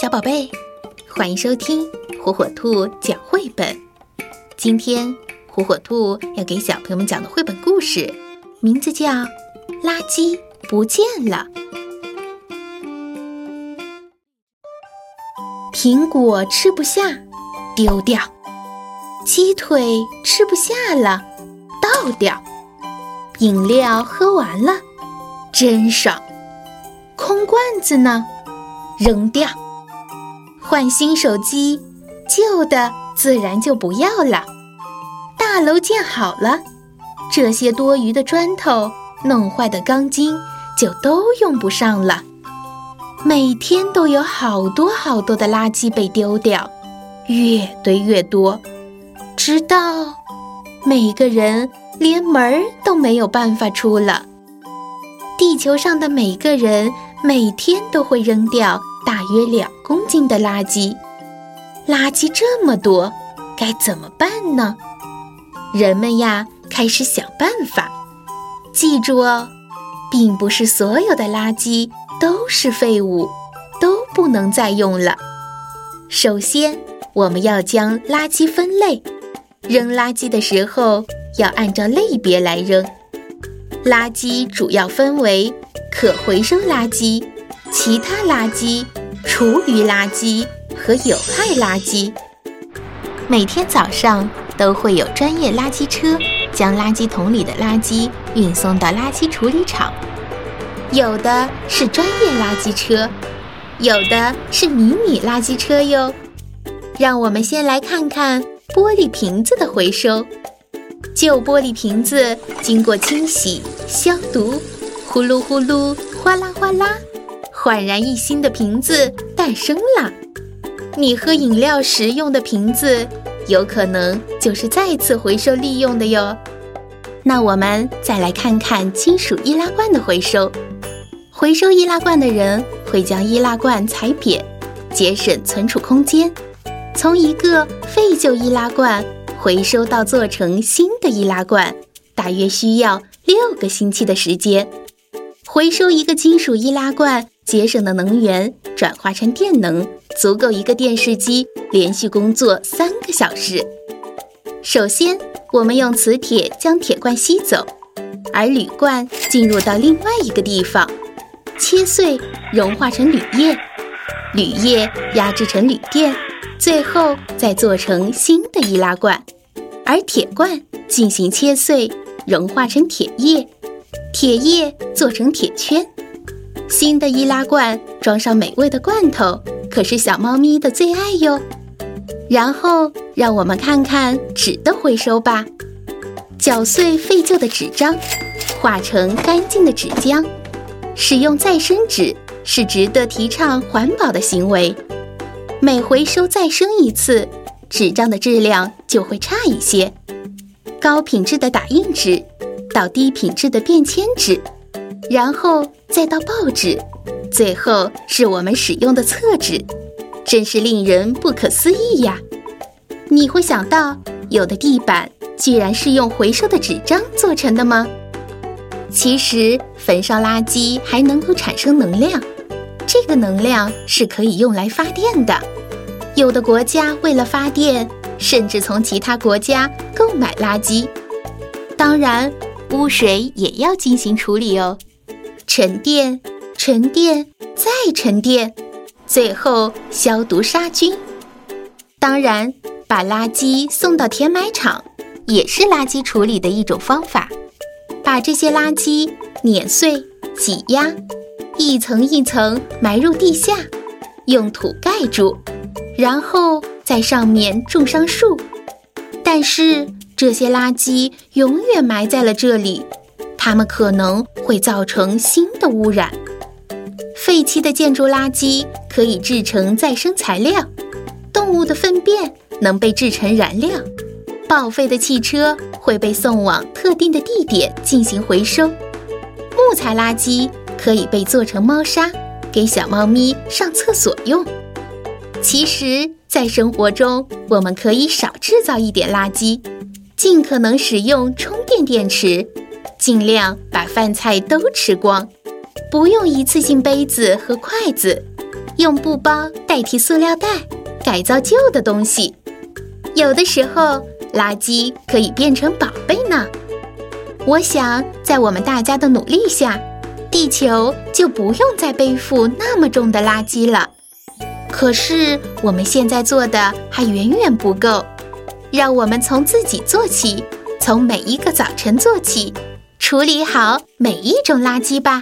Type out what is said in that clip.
小宝贝，欢迎收听火火兔讲绘本。今天火火兔要给小朋友们讲的绘本故事，名字叫《垃圾不见了》。苹果吃不下，丢掉；鸡腿吃不下了，倒掉；饮料喝完了，真爽。空罐子呢，扔掉；换新手机，旧的自然就不要了。大楼建好了，这些多余的砖头、弄坏的钢筋就都用不上了。每天都有好多好多的垃圾被丢掉，越堆越多，直到每个人连门儿都没有办法出了。地球上的每个人每天都会扔掉大约两公斤的垃圾，垃圾这么多，该怎么办呢？人们呀，开始想办法。记住哦，并不是所有的垃圾。都是废物，都不能再用了。首先，我们要将垃圾分类，扔垃圾的时候要按照类别来扔。垃圾主要分为可回收垃圾、其他垃圾、厨余垃圾和有害垃圾。每天早上都会有专业垃圾车将垃圾桶里的垃圾运送到垃圾处理厂。有的是专业垃圾车，有的是迷你垃圾车哟。让我们先来看看玻璃瓶子的回收。旧玻璃瓶子经过清洗、消毒，呼噜呼噜，哗啦哗啦，焕然一新的瓶子诞生了。你喝饮料时用的瓶子，有可能就是再次回收利用的哟。那我们再来看看金属易拉罐的回收。回收易拉罐的人会将易拉罐踩扁，节省存储空间。从一个废旧易拉罐回收到做成新的易拉罐，大约需要六个星期的时间。回收一个金属易拉罐节省的能源转化成电能，足够一个电视机连续工作三个小时。首先，我们用磁铁将铁罐吸走，而铝罐进入到另外一个地方。切碎，融化成铝液，铝液压制成铝电，最后再做成新的易拉罐。而铁罐进行切碎，融化成铁液，铁液做成铁圈。新的易拉罐装上美味的罐头，可是小猫咪的最爱哟。然后，让我们看看纸的回收吧。搅碎废旧的纸张，化成干净的纸浆。使用再生纸是值得提倡环保的行为。每回收再生一次，纸张的质量就会差一些。高品质的打印纸到低品质的便签纸，然后再到报纸，最后是我们使用的厕纸，真是令人不可思议呀！你会想到有的地板居然是用回收的纸张做成的吗？其实，焚烧垃圾还能够产生能量，这个能量是可以用来发电的。有的国家为了发电，甚至从其他国家购买垃圾。当然，污水也要进行处理哦，沉淀、沉淀再沉淀，最后消毒杀菌。当然，把垃圾送到填埋场，也是垃圾处理的一种方法。把这些垃圾碾碎、挤压，一层一层埋入地下，用土盖住，然后在上面种上树。但是这些垃圾永远埋在了这里，它们可能会造成新的污染。废弃的建筑垃圾可以制成再生材料，动物的粪便能被制成燃料。报废的汽车会被送往特定的地点进行回收，木材垃圾可以被做成猫砂，给小猫咪上厕所用。其实，在生活中，我们可以少制造一点垃圾，尽可能使用充电电池，尽量把饭菜都吃光，不用一次性杯子和筷子，用布包代替塑料袋，改造旧的东西。有的时候，垃圾可以变成宝贝呢。我想，在我们大家的努力下，地球就不用再背负那么重的垃圾了。可是，我们现在做的还远远不够。让我们从自己做起，从每一个早晨做起，处理好每一种垃圾吧。